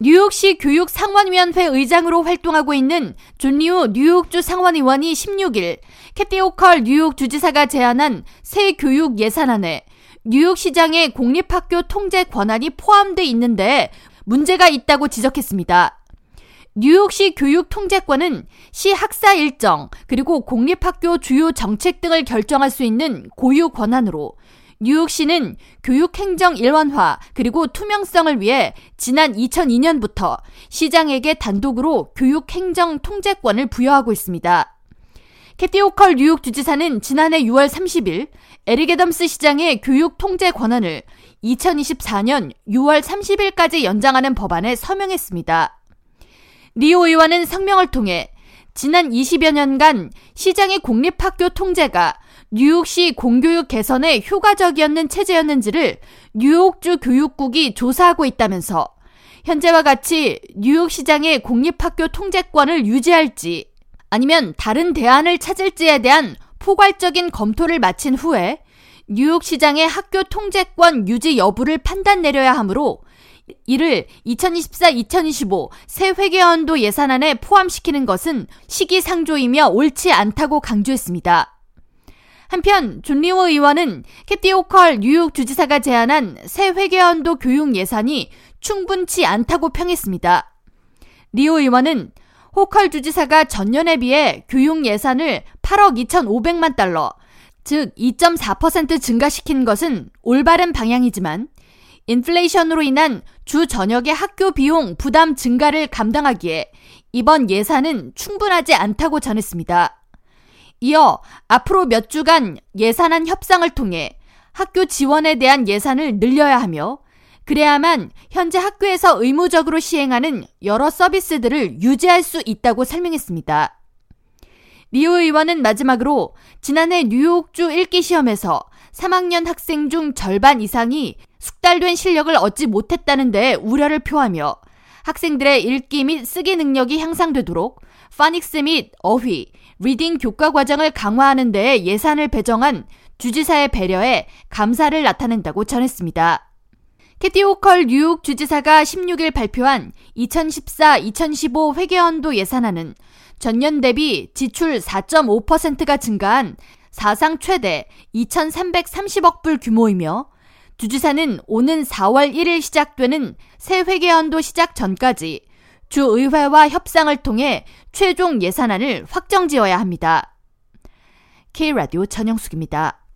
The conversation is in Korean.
뉴욕시 교육 상원위원회 의장으로 활동하고 있는 존리우 뉴욕주 상원의원이 16일 캐티 오컬 뉴욕 주지사가 제안한 새 교육 예산안에 뉴욕시장의 공립학교 통제 권한이 포함돼 있는데 문제가 있다고 지적했습니다. 뉴욕시 교육 통제권은 시 학사 일정 그리고 공립학교 주요 정책 등을 결정할 수 있는 고유 권한으로 뉴욕시는 교육행정 일원화 그리고 투명성을 위해 지난 2002년부터 시장에게 단독으로 교육행정 통제권을 부여하고 있습니다. 캐티 오컬 뉴욕 주지사는 지난해 6월 30일 에릭 애덤스 시장의 교육 통제 권한을 2024년 6월 30일까지 연장하는 법안에 서명했습니다. 리오 의원은 성명을 통해 지난 20여 년간 시장의 공립학교 통제가 뉴욕시 공교육 개선에 효과적이었는 체제였는지를 뉴욕주 교육국이 조사하고 있다면서 현재와 같이 뉴욕시장의 공립학교 통제권을 유지할지 아니면 다른 대안을 찾을지에 대한 포괄적인 검토를 마친 후에 뉴욕시장의 학교 통제권 유지 여부를 판단 내려야 하므로 이를 2024-2025 새 회계연도 예산안에 포함시키는 것은 시기상조이며 옳지 않다고 강조했습니다. 한편 존 리오 의원은 캐티 오컬 뉴욕 주지사가 제안한 새 회계연도 교육 예산이 충분치 않다고 평했습니다. 리오 의원은 호컬 주지사가 전년에 비해 교육 예산을 8억 2,500만 달러, 즉 2.4% 증가시킨 것은 올바른 방향이지만 인플레이션으로 인한 주 전역의 학교 비용 부담 증가를 감당하기에 이번 예산은 충분하지 않다고 전했습니다. 이어 앞으로 몇 주간 예산안 협상을 통해 학교 지원에 대한 예산을 늘려야 하며 그래야만 현재 학교에서 의무적으로 시행하는 여러 서비스들을 유지할 수 있다고 설명했습니다. 리오 의원은 마지막으로 지난해 뉴욕주 읽기 시험에서 3학년 학생 중 절반 이상이 숙달된 실력을 얻지 못했다는 데 우려를 표하며 학생들의 읽기 및 쓰기 능력이 향상되도록 파닉스 및 어휘, reading 교과 과정을 강화하는 데 예산을 배정한 주지사의 배려에 감사를 나타낸다고 전했습니다. 캐티 오컬 뉴욕 주지사가 16일 발표한 2014-2015 회계연도 예산안은 전년 대비 지출 4.5%가 증가한 사상 최대 2,330억 불 규모이며 주지사는 오는 4월 1일 시작되는 새 회계연도 시작 전까지 주의회와 협상을 통해 최종 예산안을 확정 지어야 합니다. K라디오 전영숙입니다.